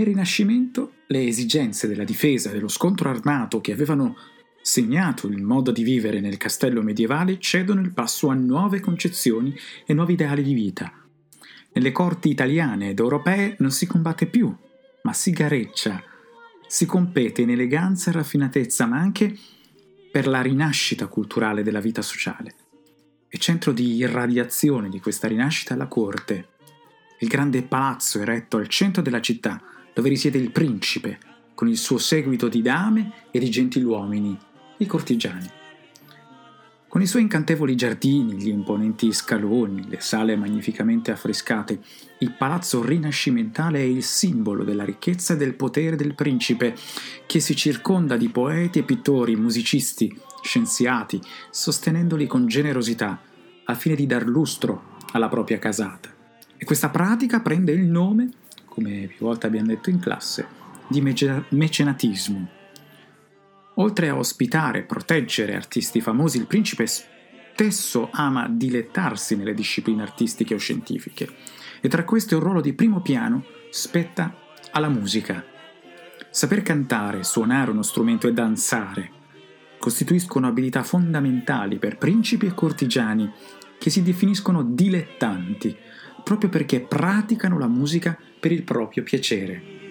Nel Rinascimento le esigenze della difesa dello scontro armato che avevano segnato il modo di vivere nel castello medievale cedono il passo a nuove concezioni e nuovi ideali di vita. Nelle corti italiane ed europee non si combatte più, ma si gareggia, si compete in eleganza e raffinatezza, ma anche per la rinascita culturale della vita sociale. E centro di irradiazione di questa rinascita è la corte, il grande palazzo eretto al centro della città, dove risiede il principe, con il suo seguito di dame e di gentiluomini, i cortigiani. Con i suoi incantevoli giardini, gli imponenti scaloni, le sale magnificamente affrescate, il palazzo rinascimentale è il simbolo della ricchezza e del potere del principe, che si circonda di poeti e pittori, musicisti, scienziati, sostenendoli con generosità, al fine di dar lustro alla propria casata. E questa pratica prende il nome, come più volte abbiamo detto in classe, di mecenatismo. Oltre a ospitare e proteggere artisti famosi, il principe stesso ama dilettarsi nelle discipline artistiche o scientifiche. E tra queste un ruolo di primo piano spetta alla musica. Saper cantare, suonare uno strumento e danzare costituiscono abilità fondamentali per principi e cortigiani che si definiscono dilettanti proprio perché praticano la musica per il proprio piacere.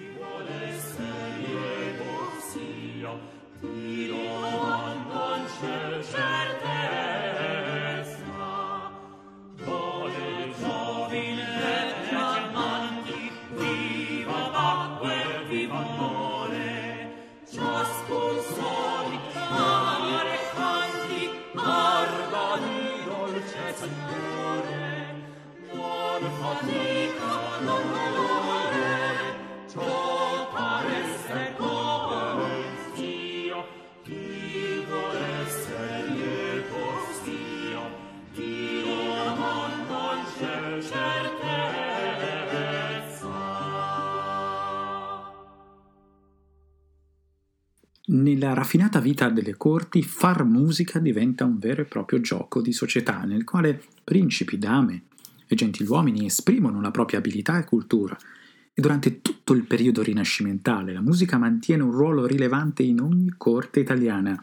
Nella raffinata vita delle corti, far musica diventa un vero e proprio gioco di società nel quale principi, dame e gentiluomini esprimono la propria abilità e cultura. E durante tutto il periodo rinascimentale la musica mantiene un ruolo rilevante in ogni corte italiana.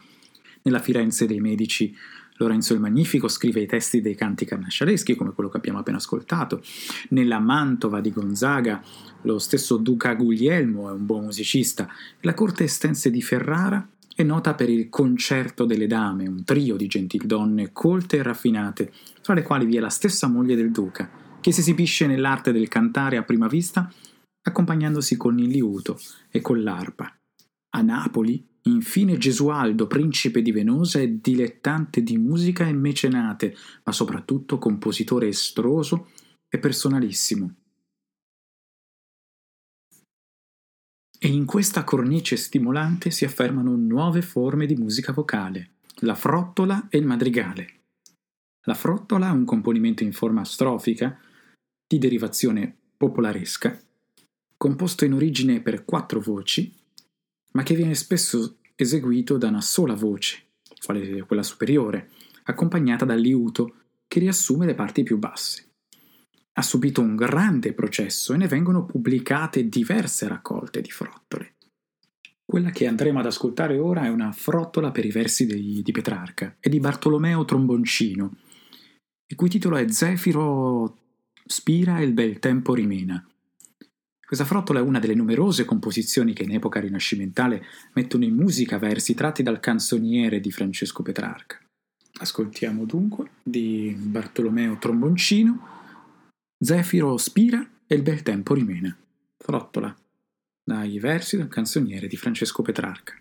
Nella Firenze dei Medici Lorenzo il Magnifico scrive i testi dei canti carnascialeschi, come quello che abbiamo appena ascoltato. Nella Mantova di Gonzaga, lo stesso Duca Guglielmo è un buon musicista. La corte estense di Ferrara è nota per il Concerto delle Dame, un trio di gentildonne colte e raffinate, fra le quali vi è la stessa moglie del Duca, che si esibisce nell'arte del cantare a prima vista, accompagnandosi con il liuto e con l'arpa. A Napoli Infine Gesualdo, principe di Venosa, è dilettante di musica e mecenate, ma soprattutto compositore estroso e personalissimo. E in questa cornice stimolante si affermano nuove forme di musica vocale, la frottola e il madrigale. La frottola è un componimento in forma strofica, di derivazione popolaresca, composto in origine per quattro voci, ma che viene spesso eseguito da una sola voce, quale quella superiore, accompagnata dal liuto che riassume le parti più basse. Ha subito un grande processo e ne vengono pubblicate diverse raccolte di frottole. Quella che andremo ad ascoltare ora è una frottola per i versi di, di Petrarca e di Bartolomeo Tromboncino, il cui titolo è Zefiro spira e il bel tempo rimena, questa frottola è una delle numerose composizioni che in epoca rinascimentale mettono in musica versi tratti dal canzoniere di Francesco Petrarca. Ascoltiamo dunque di Bartolomeo Tromboncino, Zefiro spira e il bel tempo rimena. Frottola, dai versi del canzoniere di Francesco Petrarca.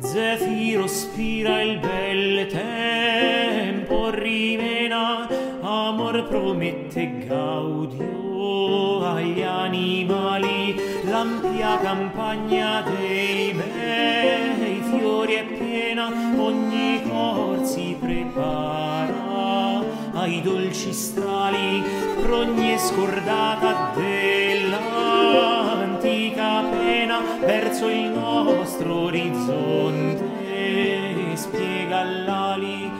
Zefiro spira il bel tempo rimena, amor promette gaudio agli animali l'ampia campagna dei bei fiori è piena ogni cor si prepara ai dolci stali progne scordata dell'antica pena verso il nostro orizzonte. Spiega l'ali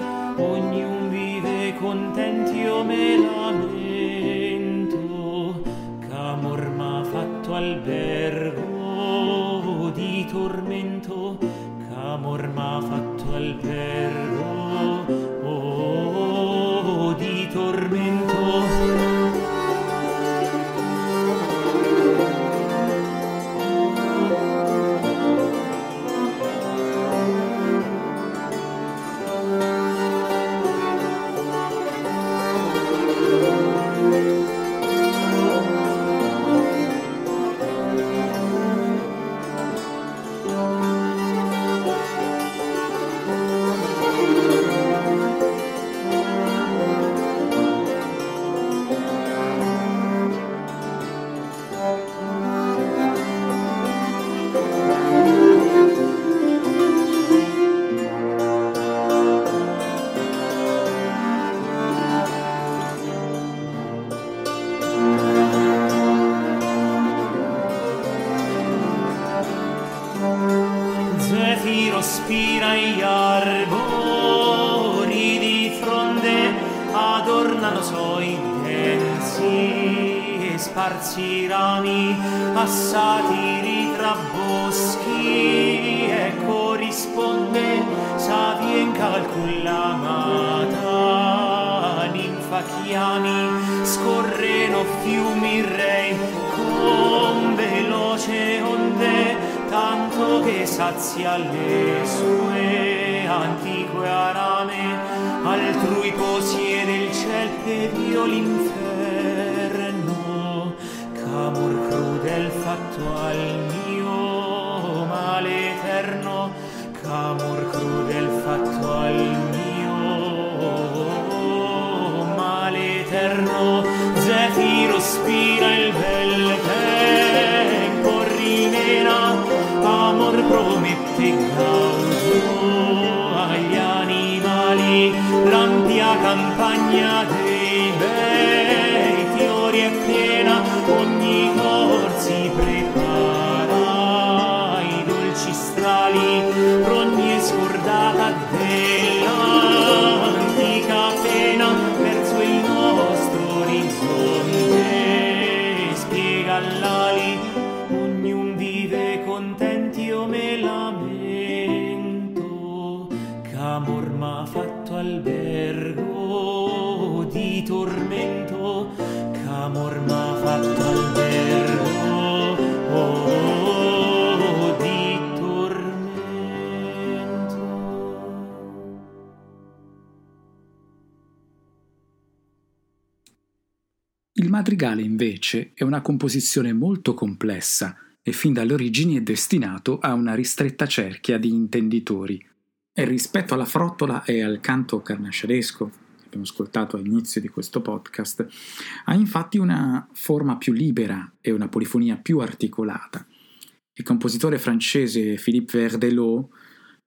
corrisponde savi incalculamata ninfa chiami scorreno fiumi rei con veloce onde tanto che sazia le sue antiche arame. Altrui possiede il ciel ed io l'inferno c'amor crudel fatto al mio c'amor crudel fatto al mio. Male eterno zefiro spira il bel tempo rimena amor promette gaudio agli animali l'ampia campagna madrigale invece è una composizione molto complessa e fin dalle origini è destinato a una ristretta cerchia di intenditori. E rispetto alla frottola e al canto carnasciaresco, che abbiamo ascoltato all'inizio di questo podcast, ha infatti una forma più libera e una polifonia più articolata. Il compositore francese Philippe Verdelot,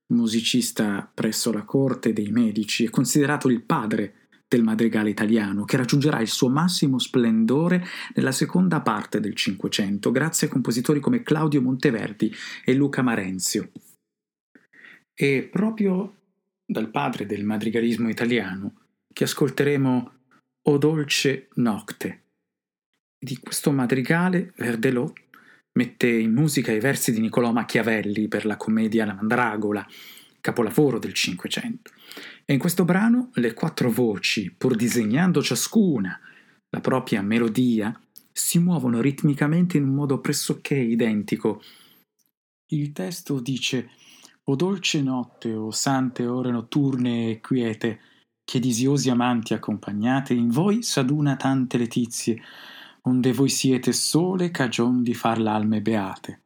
musicista presso la corte dei Medici, è considerato il padre del madrigale italiano, che raggiungerà il suo massimo splendore nella seconda parte del Cinquecento, grazie a compositori come Claudio Monteverdi e Luca Marenzio. E proprio dal padre del madrigalismo italiano che ascolteremo O dolce nocte. Di questo madrigale Verdelot mette in musica i versi di Niccolò Machiavelli per la commedia La Mandragola, capolavoro del Cinquecento. E in questo brano le quattro voci, pur disegnando ciascuna la propria melodia, si muovono ritmicamente in un modo pressoché identico. Il testo dice O dolce notte, o sante ore notturne e quiete, che disiosi amanti accompagnate, in voi s'aduna tante letizie, onde voi siete sole cagion di far l'alme beate.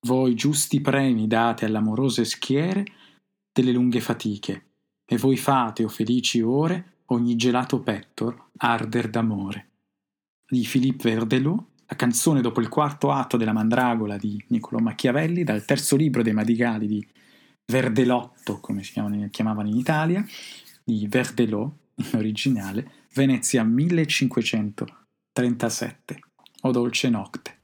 Voi giusti premi date all'amorose schiere delle lunghe fatiche, e voi fate, o felici ore, ogni gelato pettor arder d'amore. Di Philippe Verdelot, la canzone dopo il quarto atto della Mandragola di Niccolò Machiavelli, dal terzo libro dei Madrigali di Verdelotto, come si chiamavano in Italia, di Verdelot in originale, Venezia 1537, O dolce nocte.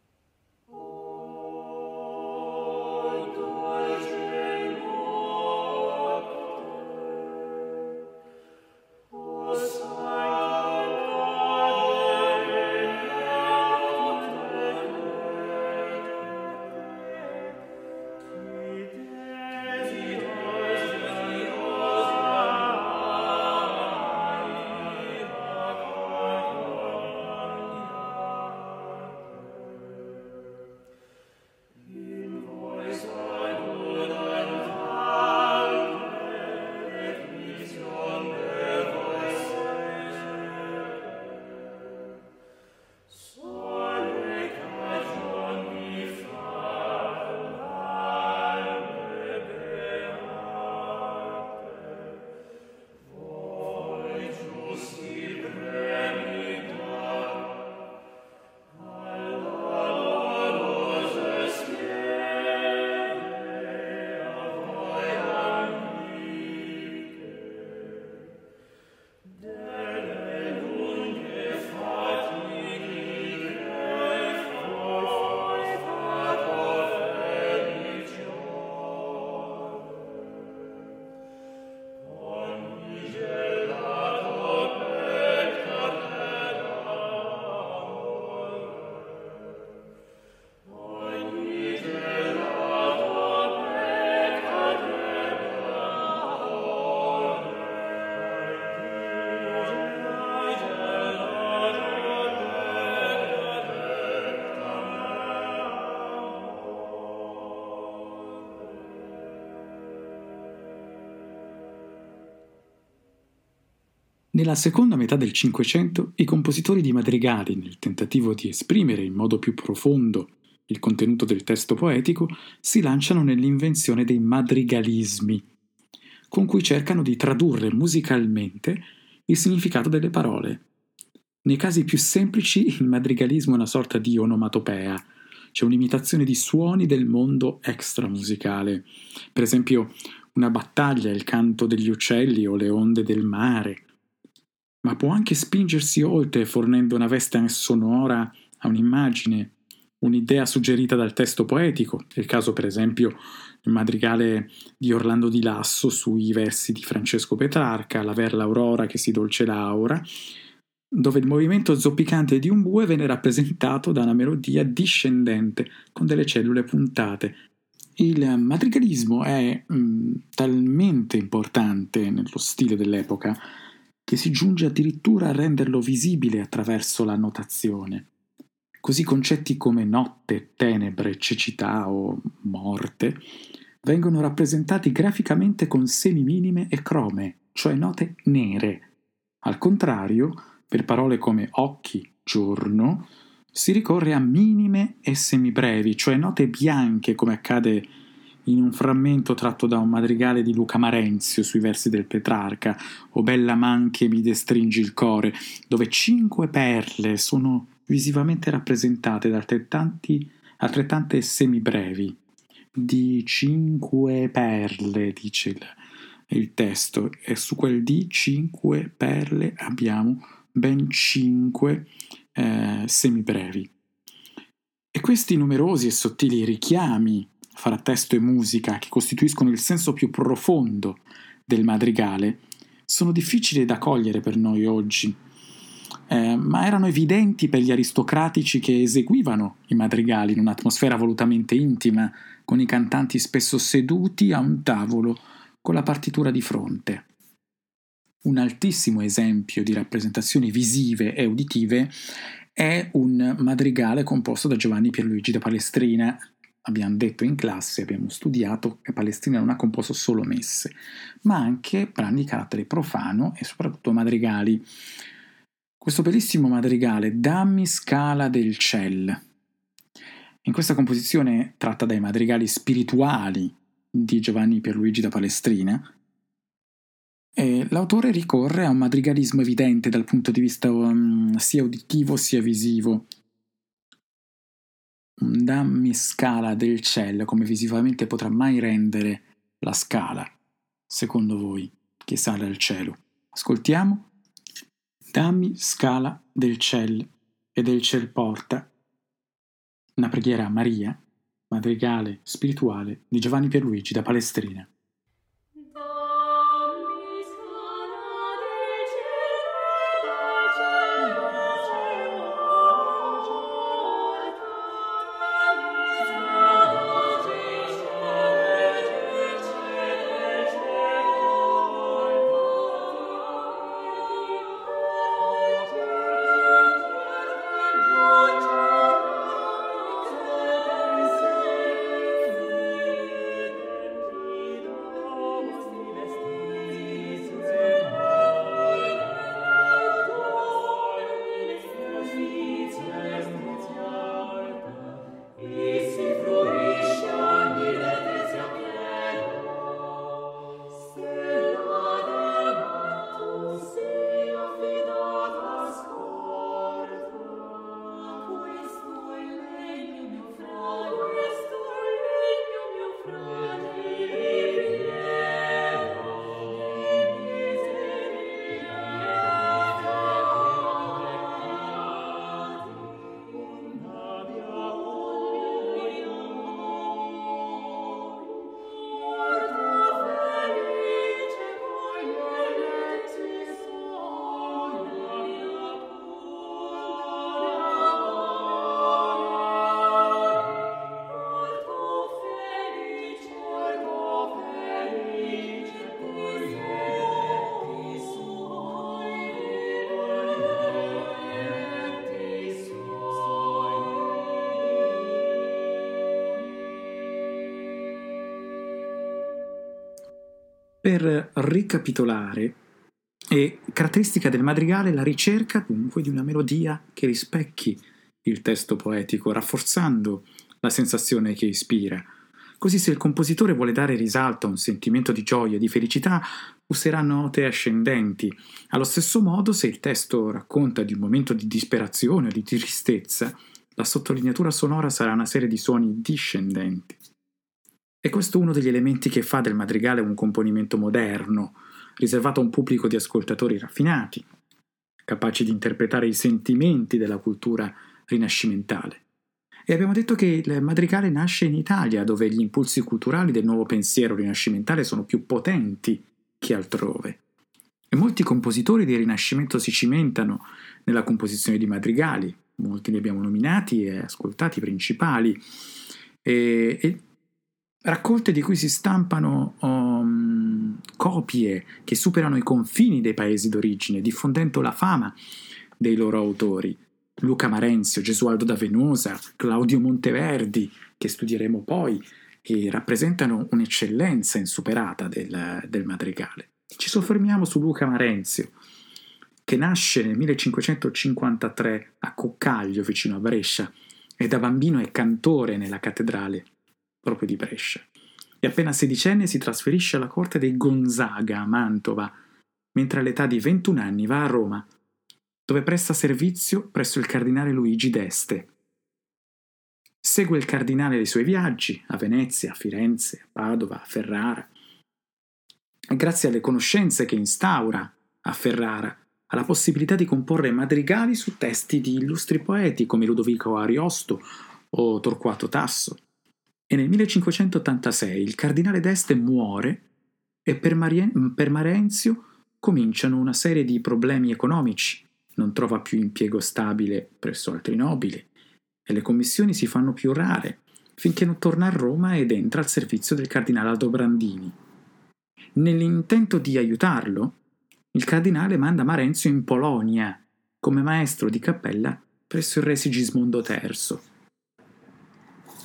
Nella seconda metà del Cinquecento i compositori di madrigali, nel tentativo di esprimere in modo più profondo il contenuto del testo poetico, si lanciano nell'invenzione dei madrigalismi, con cui cercano di tradurre musicalmente il significato delle parole. Nei casi più semplici il madrigalismo è una sorta di onomatopea, c'è un'imitazione di suoni del mondo extramusicale. Per esempio, una battaglia, il canto degli uccelli o le onde del mare. Ma può anche spingersi oltre fornendo una veste sonora a un'immagine, un'idea suggerita dal testo poetico, è il caso per esempio il madrigale di Orlando di Lasso sui versi di Francesco Petrarca, La Ver l'Aurora che si dolce l'aura, dove il movimento zoppicante di un bue viene rappresentato da una melodia discendente con delle cellule puntate. Il madrigalismo è mh, mm, talmente importante nello stile dell'epoca che si giunge addirittura a renderlo visibile attraverso la notazione. Così concetti come notte, tenebre, cecità o morte vengono rappresentati graficamente con semi minime e crome, cioè note nere. Al contrario, per parole come occhi, giorno, si ricorre a minime e semibrevi, cioè note bianche come accade in un frammento tratto da un madrigale di Luca Marenzio sui versi del Petrarca, o Bella man che mi destringi il core, dove cinque perle sono visivamente rappresentate da altrettanti, altrettante semibrevi. Di cinque perle, dice il, il testo, e su quel di cinque perle abbiamo ben cinque eh, semibrevi. E questi numerosi e sottili richiami fra testo e musica, che costituiscono il senso più profondo del madrigale, sono difficili da cogliere per noi oggi, eh, ma erano evidenti per gli aristocratici che eseguivano i madrigali in un'atmosfera volutamente intima, con i cantanti spesso seduti a un tavolo con la partitura di fronte. Un altissimo esempio di rappresentazioni visive e uditive è un madrigale composto da Giovanni Pierluigi da Palestrina. Abbiamo detto in classe, abbiamo studiato che Palestrina non ha composto solo messe, ma anche brani di carattere profano e soprattutto madrigali. Questo bellissimo madrigale, Dammi scala del ciel. In questa composizione, tratta dai madrigali spirituali di Giovanni Pierluigi da Palestrina, e l'autore ricorre a un madrigalismo evidente dal punto di vista um, sia uditivo sia visivo. Un dammi scala del cielo come visivamente potrà mai rendere la scala, secondo voi, che sale al cielo. Ascoltiamo Dammi scala del ciel e del ciel porta. Una preghiera a Maria, madrigale spirituale di Giovanni Pierluigi da Palestrina. Per ricapitolare, E caratteristica del madrigale la ricerca dunque di una melodia che rispecchi il testo poetico, rafforzando la sensazione che ispira. Così se il compositore vuole dare risalto a un sentimento di gioia e di felicità, userà note ascendenti. Allo stesso modo, se il testo racconta di un momento di disperazione o di tristezza, la sottolineatura sonora sarà una serie di suoni discendenti. E questo è uno degli elementi che fa del madrigale un componimento moderno, riservato a un pubblico di ascoltatori raffinati, capaci di interpretare i sentimenti della cultura rinascimentale. E abbiamo detto che il madrigale nasce in Italia, dove gli impulsi culturali del nuovo pensiero rinascimentale sono più potenti che altrove. E molti compositori del Rinascimento si cimentano nella composizione di madrigali, molti li abbiamo nominati e ascoltati principali, e, e raccolte di cui si stampano um, copie che superano i confini dei paesi d'origine, diffondendo la fama dei loro autori. Luca Marenzio, Gesualdo da Venosa, Claudio Monteverdi, che studieremo poi, che rappresentano un'eccellenza insuperata del, del madrigale. Ci soffermiamo su Luca Marenzio, che nasce nel 1553 a Coccaglio, vicino a Brescia, e da bambino è cantore nella cattedrale proprio di Brescia. E appena sedicenne si trasferisce alla corte dei Gonzaga a Mantova, mentre all'età di 21 anni va a Roma, dove presta servizio presso il cardinale Luigi d'Este. Segue il cardinale nei suoi viaggi a Venezia, a Firenze, a Padova, a Ferrara. E grazie alle conoscenze che instaura a Ferrara, ha la possibilità di comporre madrigali su testi di illustri poeti come Ludovico Ariosto o Torquato Tasso e nel 1586 il cardinale d'Este muore e per, Marien- per Marenzio cominciano una serie di problemi economici, non trova più impiego stabile presso altri nobili e le commissioni si fanno più rare, finché non torna a Roma ed entra al servizio del cardinale Aldo Brandini. Nell'intento di aiutarlo, il cardinale manda Marenzio in Polonia come maestro di cappella presso il re Sigismondo III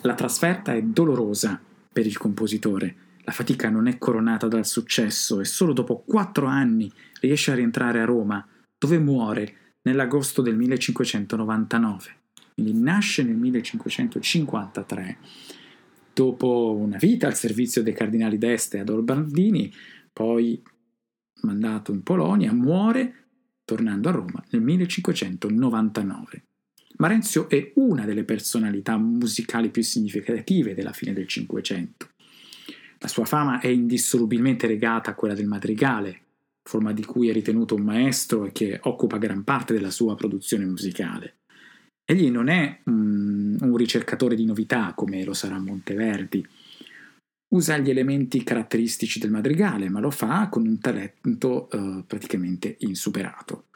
la trasferta è dolorosa per il compositore. La fatica non è coronata dal successo e solo dopo quattro anni riesce a rientrare a Roma, dove muore nell'agosto del 1599. Quindi nasce nel 1553. Dopo una vita al servizio dei cardinali d'Este ad Orbandini, poi mandato in Polonia, muore tornando a Roma nel 1599. Marenzio è una delle personalità musicali più significative della fine del Cinquecento. La sua fama è indissolubilmente legata a quella del madrigale, forma di cui è ritenuto un maestro e che occupa gran parte della sua produzione musicale. Egli non è um, un ricercatore di novità come lo sarà Monteverdi. Usa gli elementi caratteristici del madrigale, ma lo fa con un talento uh, praticamente insuperato.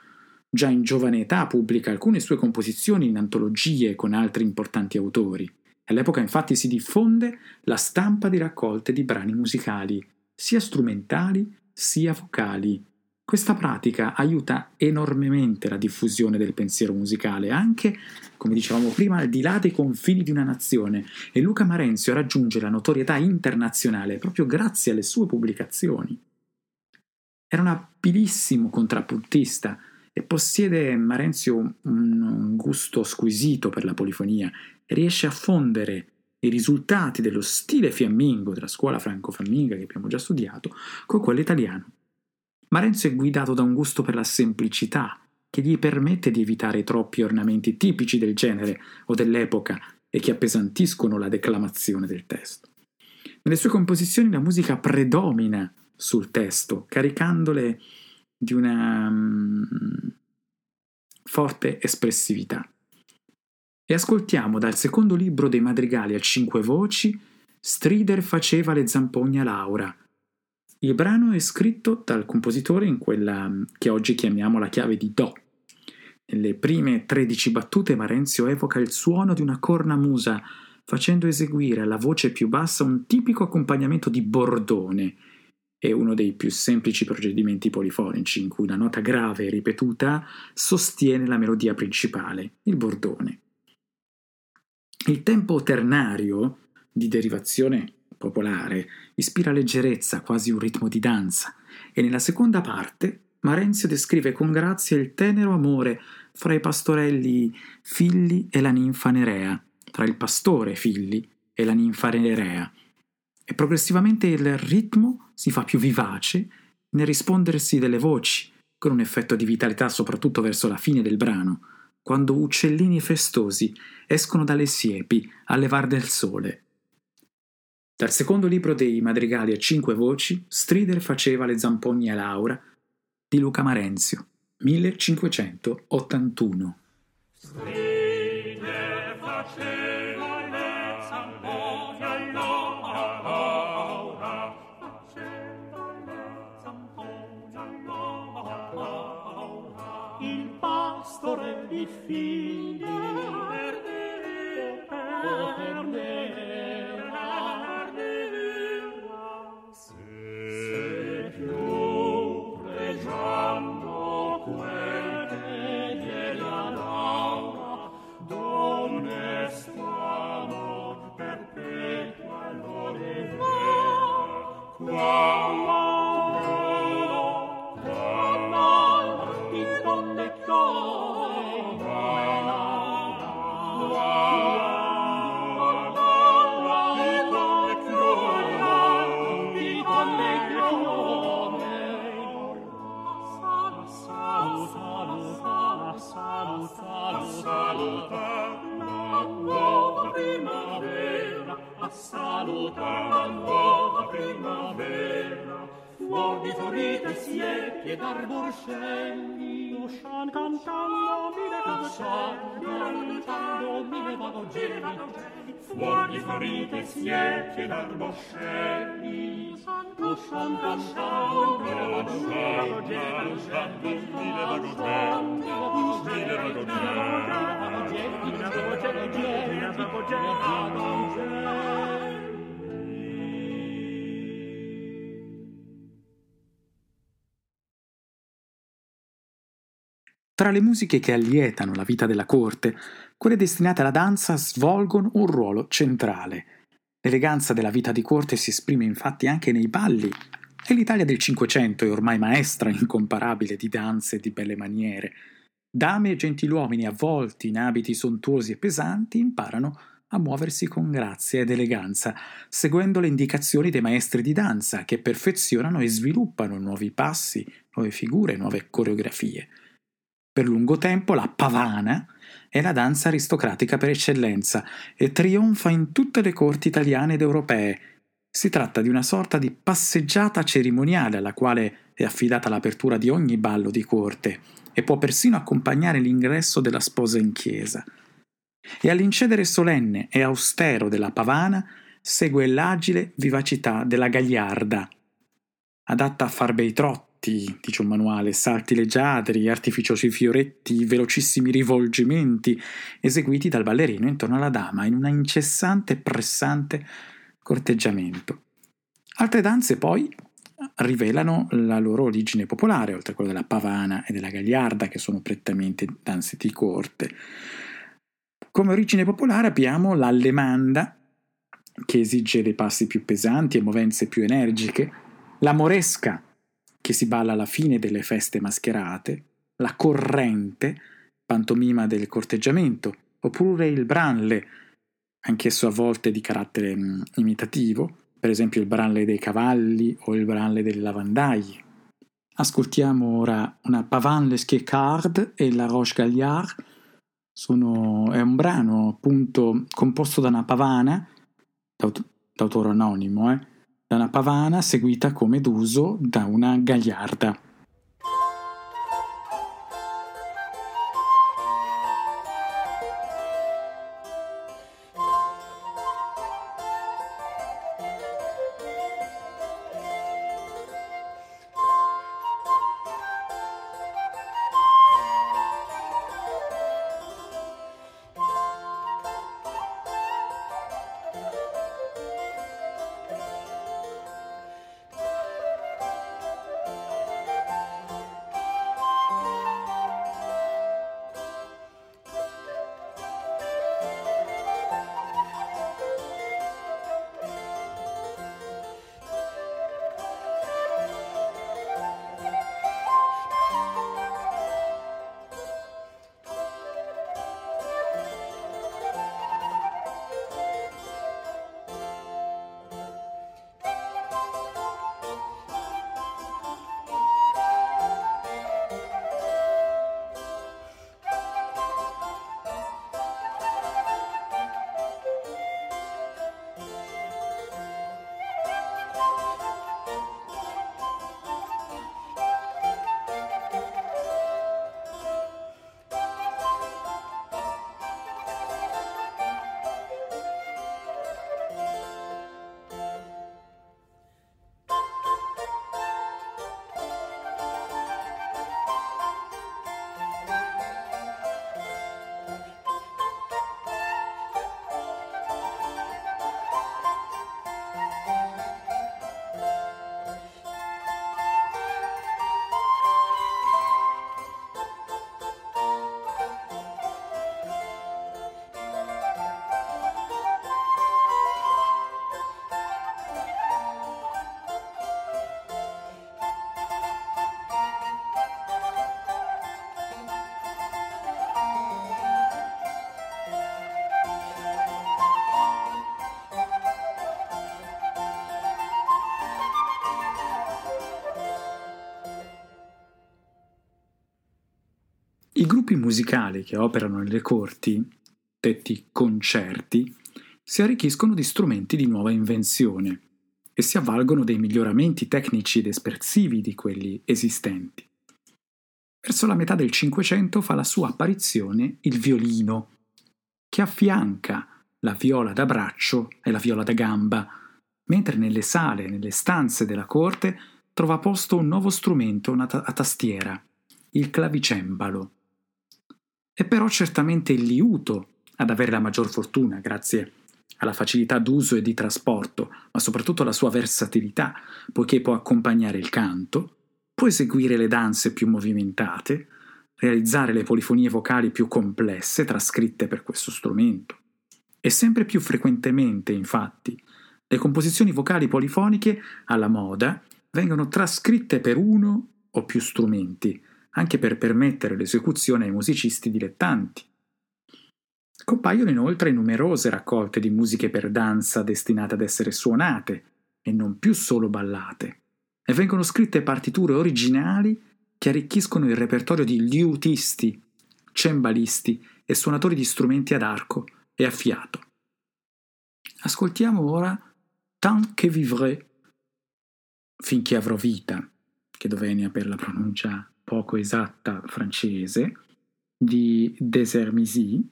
Già in giovane età pubblica alcune sue composizioni in antologie con altri importanti autori. All'epoca infatti si diffonde la stampa di raccolte di brani musicali, sia strumentali sia vocali. Questa pratica aiuta enormemente la diffusione del pensiero musicale, anche, come dicevamo prima, al di là dei confini di una nazione, e Luca Marenzio raggiunge la notorietà internazionale proprio grazie alle sue pubblicazioni. Era un abilissimo contrappuntista, e possiede Marenzio un gusto squisito per la polifonia riesce a fondere i risultati dello stile fiammingo della scuola franco-famminga che abbiamo già studiato con quello italiano. Marenzio è guidato da un gusto per la semplicità che gli permette di evitare troppi ornamenti tipici del genere o dell'epoca e che appesantiscono la declamazione del testo. Nelle sue composizioni la musica predomina sul testo, caricandole di una um, forte espressività. E ascoltiamo dal secondo libro dei madrigali a cinque voci Strider faceva le zampogne a Laura. Il brano è scritto dal compositore in quella mm, che oggi chiamiamo la chiave di Do. Nelle prime tredici battute Marenzio evoca il suono di una cornamusa, facendo eseguire alla voce più bassa un tipico accompagnamento di bordone, è uno dei più semplici procedimenti polifonici in cui la nota grave ripetuta sostiene la melodia principale, il bordone. Il tempo ternario, di derivazione popolare, ispira leggerezza, quasi un ritmo di danza, e nella seconda parte Marenzio descrive con grazia il tenero amore fra i pastorelli Filli e la ninfa Nerea, tra il pastore Filli e la ninfa Nerea. E progressivamente il ritmo si fa più vivace nel rispondersi delle voci, con un effetto di vitalità soprattutto verso la fine del brano, quando uccellini festosi escono dalle siepi a levar del sole. Dal secondo libro dei madrigali a cinque voci, Strider faceva le zampogne a Laura di Luca Marenzio, 1581. Strider faceva scendi uscian cantando mi le cantando mi le vagogeni fuori farite siete dal boscelli uscian cantando mi le vagogeni mi le vagogeni mi le vagogeni mi le vagogeni mi le vagogeni Tra le musiche che allietano la vita della corte, quelle destinate alla danza svolgono un ruolo centrale. L'eleganza della vita di corte si esprime infatti anche nei balli, e l'Italia del Cinquecento è ormai maestra incomparabile di danze e di belle maniere. Dame e gentiluomini avvolti in abiti sontuosi e pesanti imparano a muoversi con grazia ed eleganza, seguendo le indicazioni dei maestri di danza che perfezionano e sviluppano nuovi passi, nuove figure, nuove coreografie. Per lungo tempo la pavana è la danza aristocratica per eccellenza e trionfa in tutte le corti italiane ed europee. Si tratta di una sorta di passeggiata cerimoniale alla quale è affidata l'apertura di ogni ballo di corte e può persino accompagnare l'ingresso della sposa in chiesa. E all'incedere solenne e austero della pavana segue l'agile vivacità della gagliarda, adatta a far bei trotti salti, dice un manuale, salti leggiadri, artificiosi fioretti, velocissimi rivolgimenti, eseguiti dal ballerino intorno alla dama in un incessante e pressante corteggiamento. Altre danze poi rivelano la loro origine popolare, oltre a quella della pavana e della gagliarda, che sono prettamente danze di corte. Come origine popolare abbiamo l'allemanda, che esige dei passi più pesanti e movenze più energiche, la moresca, che si balla alla fine delle feste mascherate, la corrente, pantomima del corteggiamento, oppure il branle, anch'esso a volte di carattere mm, imitativo, per esempio il branle dei cavalli o il branle delle lavandaglie. Ascoltiamo ora una Pavane les Card e la Roche Galliard. Sono, è un brano appunto composto da una pavana, d'autore anonimo, eh, da una pavana seguita come d'uso da una gagliarda. Gruppi musicali che operano nelle corti, detti concerti, si arricchiscono di strumenti di nuova invenzione e si avvalgono dei miglioramenti tecnici ed espressivi di quelli esistenti. Verso la metà del Cinquecento fa la sua apparizione il violino, che affianca la viola da braccio e la viola da gamba, mentre nelle sale, nelle stanze della corte trova posto un nuovo strumento a tastiera, il clavicembalo. È però certamente il liuto ad avere la maggior fortuna, grazie alla facilità d'uso e di trasporto, ma soprattutto alla sua versatilità, poiché può accompagnare il canto, può eseguire le danze più movimentate, realizzare le polifonie vocali più complesse trascritte per questo strumento. E sempre più frequentemente, infatti, le composizioni vocali polifoniche alla moda vengono trascritte per uno o più strumenti, anche per permettere l'esecuzione ai musicisti dilettanti. Compaiono inoltre numerose raccolte di musiche per danza destinate ad essere suonate e non più solo ballate, e vengono scritte partiture originali che arricchiscono il repertorio di liutisti, cembalisti e suonatori di strumenti ad arco e a fiato. Ascoltiamo ora Tant que vivrai, finché avrò vita, che dovenia per la pronuncia poco esatta francese, di Desermisi,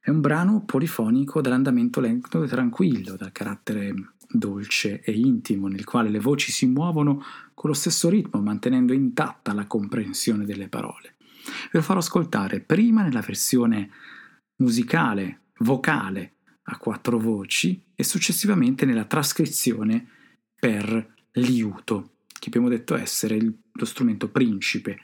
è un brano polifonico dall'andamento lento e tranquillo, dal carattere dolce e intimo, nel quale le voci si muovono con lo stesso ritmo, mantenendo intatta la comprensione delle parole. Ve lo farò ascoltare prima nella versione musicale, vocale, a quattro voci e successivamente nella trascrizione per liuto, che abbiamo detto essere il, lo strumento principe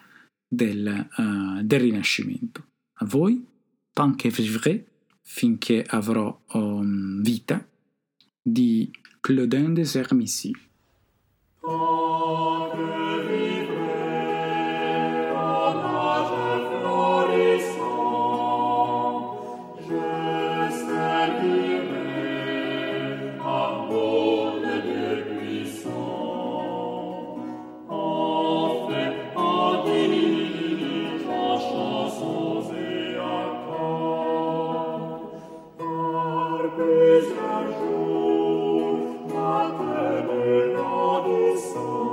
del, uh, del Rinascimento. A voi tant que vivrai, finché avrò um, vita, di Claudin de Sermissy. Oh. soul.